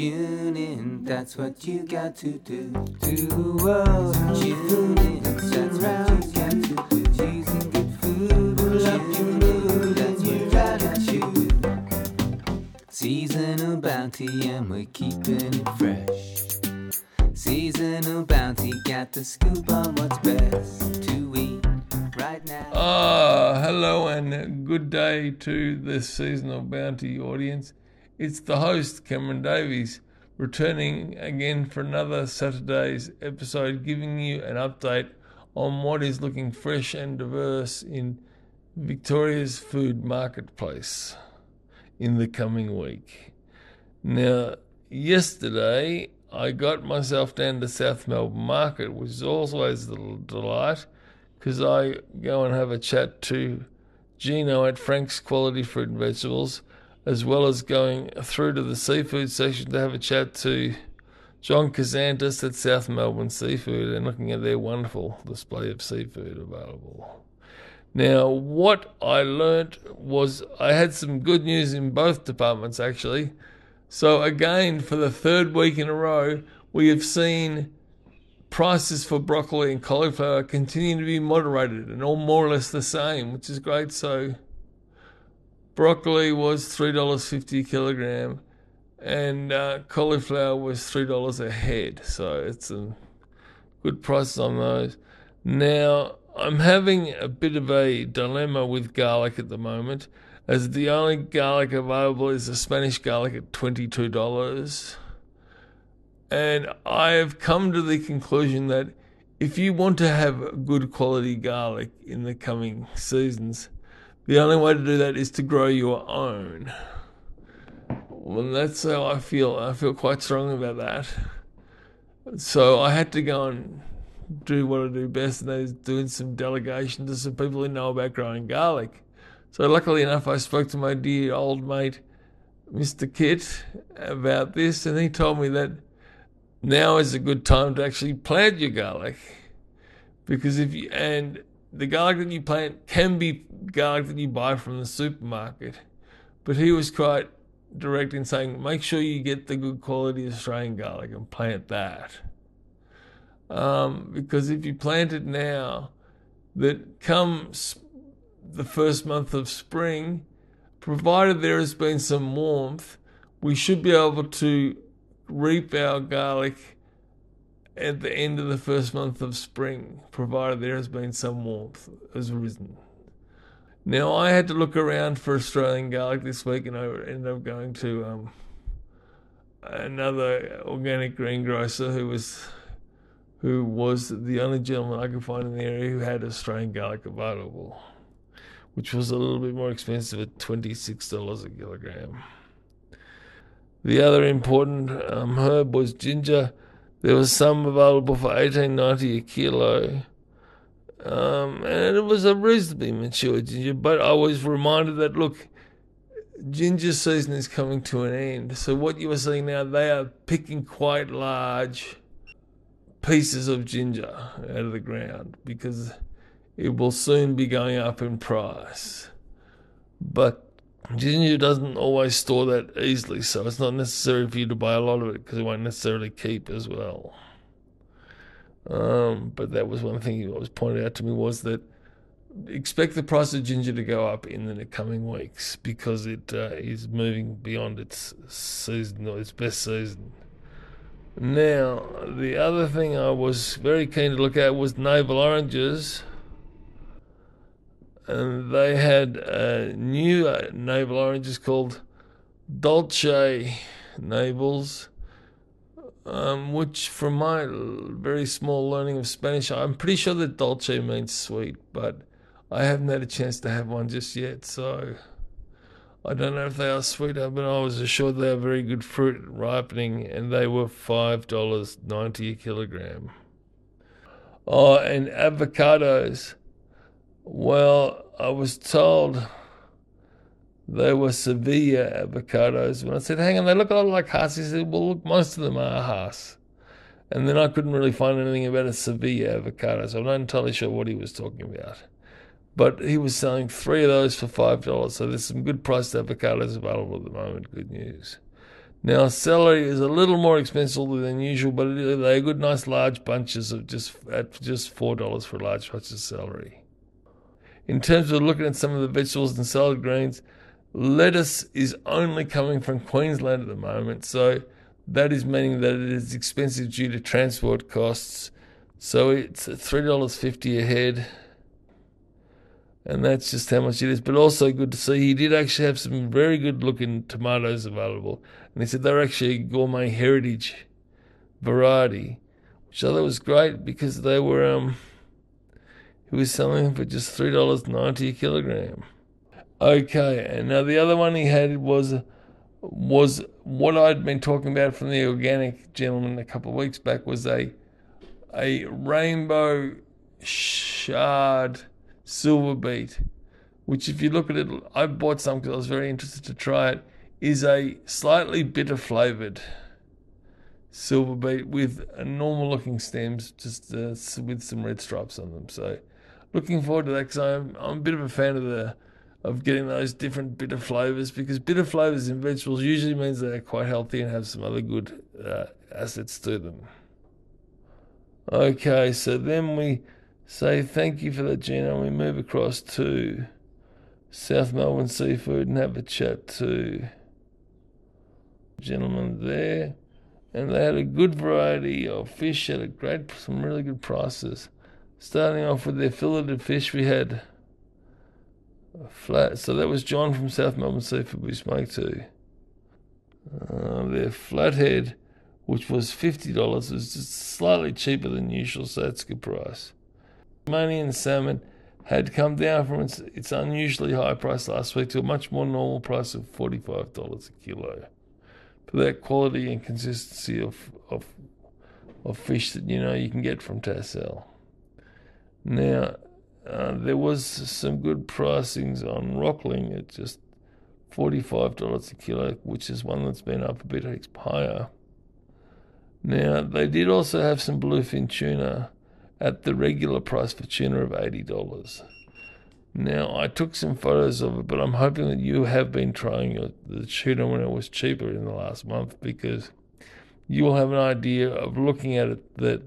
tune in, that's what you got to do. To the world, tune in, that's what you got to do. Good food up your mood, that's what you gotta. Seasonal bounty, and we're keeping it fresh. Seasonal bounty, got the scoop on what's best to eat right now. Ah, hello and good day to the seasonal bounty audience. It's the host, Cameron Davies, returning again for another Saturday's episode, giving you an update on what is looking fresh and diverse in Victoria's food marketplace in the coming week. Now, yesterday I got myself down to South Melbourne Market, which is always a delight because I go and have a chat to Gino at Frank's Quality Fruit and Vegetables, as well as going through to the seafood section to have a chat to John Kazantis at South Melbourne Seafood and looking at their wonderful display of seafood available. Now, what I learnt was I had some good news in both departments actually. So, again, for the third week in a row, we have seen prices for broccoli and cauliflower continue to be moderated and all more or less the same, which is great. So, broccoli was $3.50 a kilogram and uh, cauliflower was $3 a head. So, it's a good prices on those. Now, I'm having a bit of a dilemma with garlic at the moment, as the only garlic available is the Spanish garlic at $22. And I have come to the conclusion that if you want to have good quality garlic in the coming seasons, the only way to do that is to grow your own. Well, that's how I feel. I feel quite strongly about that. So I had to go and do what I do best, and that is doing some delegation to some people who know about growing garlic. So luckily enough, I spoke to my dear old mate, Mr. Kit, about this, and he told me that now is a good time to actually plant your garlic, because if you and the garlic that you plant can be garlic that you buy from the supermarket, but he was quite direct in saying make sure you get the good quality Australian garlic and plant that. Um, because if you plant it now, that comes the first month of spring, provided there has been some warmth, we should be able to reap our garlic at the end of the first month of spring, provided there has been some warmth has risen. Now, I had to look around for Australian garlic this week, and I ended up going to um, another organic greengrocer who was who was the only gentleman I could find in the area who had Australian garlic available, which was a little bit more expensive at $26 a kilogram. The other important um, herb was ginger. There was some available for eighteen ninety a kilo, um, and it was a reasonably mature ginger. But I was reminded that look, ginger season is coming to an end. So what you are seeing now, they are picking quite large pieces of ginger out of the ground because it will soon be going up in price. But ginger doesn't always store that easily, so it's not necessary for you to buy a lot of it because it won't necessarily keep as well. Um, but that was one thing that was pointed out to me was that expect the price of ginger to go up in the coming weeks because it uh, is moving beyond its season or its best season. Now, the other thing I was very keen to look at was navel oranges. And they had a new uh, navel oranges called Dolce navels, um, which, from my very small learning of Spanish, I'm pretty sure that Dolce means sweet, but I haven't had a chance to have one just yet, so I don't know if they are sweeter, but I was assured they are very good fruit ripening, and they were five dollars ninety a kilogram. Oh, and avocados. Well, I was told they were Sevilla avocados. When I said, "Hang on, they look a lot like Hass," he said, "Well, look, most of them are Hass." And then I couldn't really find anything about a Sevilla avocado, so I'm not entirely sure what he was talking about. but he was selling three of those for five dollars. So there's some good priced avocados available at the moment. Good news. Now celery is a little more expensive than usual, but they're good, nice large bunches of just at just four dollars for a large bunch of celery. In terms of looking at some of the vegetables and salad greens, lettuce is only coming from Queensland at the moment, so that is meaning that it is expensive due to transport costs. So it's three dollars fifty a head and that's just how much it is. But also good to see he did actually have some very good looking tomatoes available, and he said they're actually gourmet heritage variety, which I thought was great because they were um he was selling for just three dollars ninety a kilogram. Okay, and now the other one he had was was what I'd been talking about from the organic gentleman a couple of weeks back was a a rainbow chard silver beet, which if you look at it, I bought some because I was very interested to try it, is a slightly bitter flavored silver beet with normal looking stems, just uh, with some red stripes on them. So looking forward to that because I'm, I'm a bit of a fan of the of getting those different bitter flavors because bitter flavors in vegetables usually means they're quite healthy and have some other good uh, assets to them. Okay, so then we say thank you for that, Gina. And we move across to South Melbourne Seafood and have a chat to gentleman there. And they had a good variety of fish at a great, some really good prices. Starting off with their filleted fish, we had a flat. So that was John from South Melbourne Seafood we spoke to. Uh, their flathead, which was fifty dollars, was just slightly cheaper than usual, so that's a good price. Tasmanian salmon had come down from its, its unusually high price last week to a much more normal price of $45 a kilo. For that quality and consistency of, of, of fish that you know you can get from Tassal. Now, uh, there was some good pricings on rockling at just $45 a kilo, which is one that's been up a bit higher. Now, they did also have some bluefin tuna at the regular price for tuna of $80. Now, I took some photos of it, but I'm hoping that you have been trying the tuna when it was cheaper in the last month because you will have an idea of looking at it that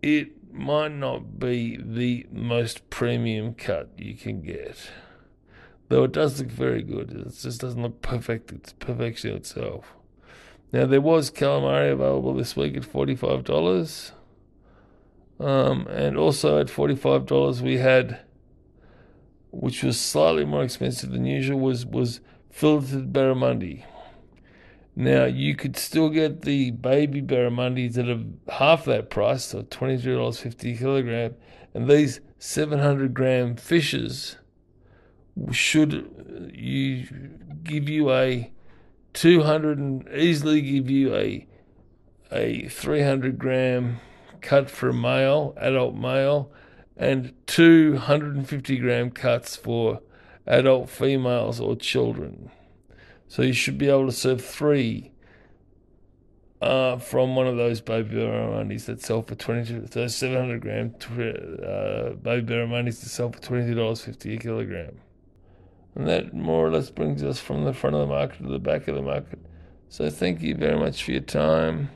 it might not be the most premium cut you can get. Though it does look very good, it just doesn't look perfect. It's perfection itself. Now, there was calamari available this week at $45. Um, and also at $45 we had, which was slightly more expensive than usual, was, was filleted barramundi. Now you could still get the baby barramundis at half that price, so twenty three dollars fifty kilogram, and these seven hundred gram fishes should uh, you give you a two hundred and easily give you a a three hundred gram cut for a male, adult male, and 250 gram cuts for adult females or children. So you should be able to serve three uh, from one of those baby barramundi that sell for 22, so 700 gram uh, baby barramundis that sell for $22.50 a kilogram. And that more or less brings us from the front of the market to the back of the market. So thank you very much for your time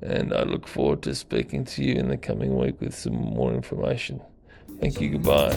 and I look forward to speaking to you in the coming week with some more information. Thank you. Goodbye.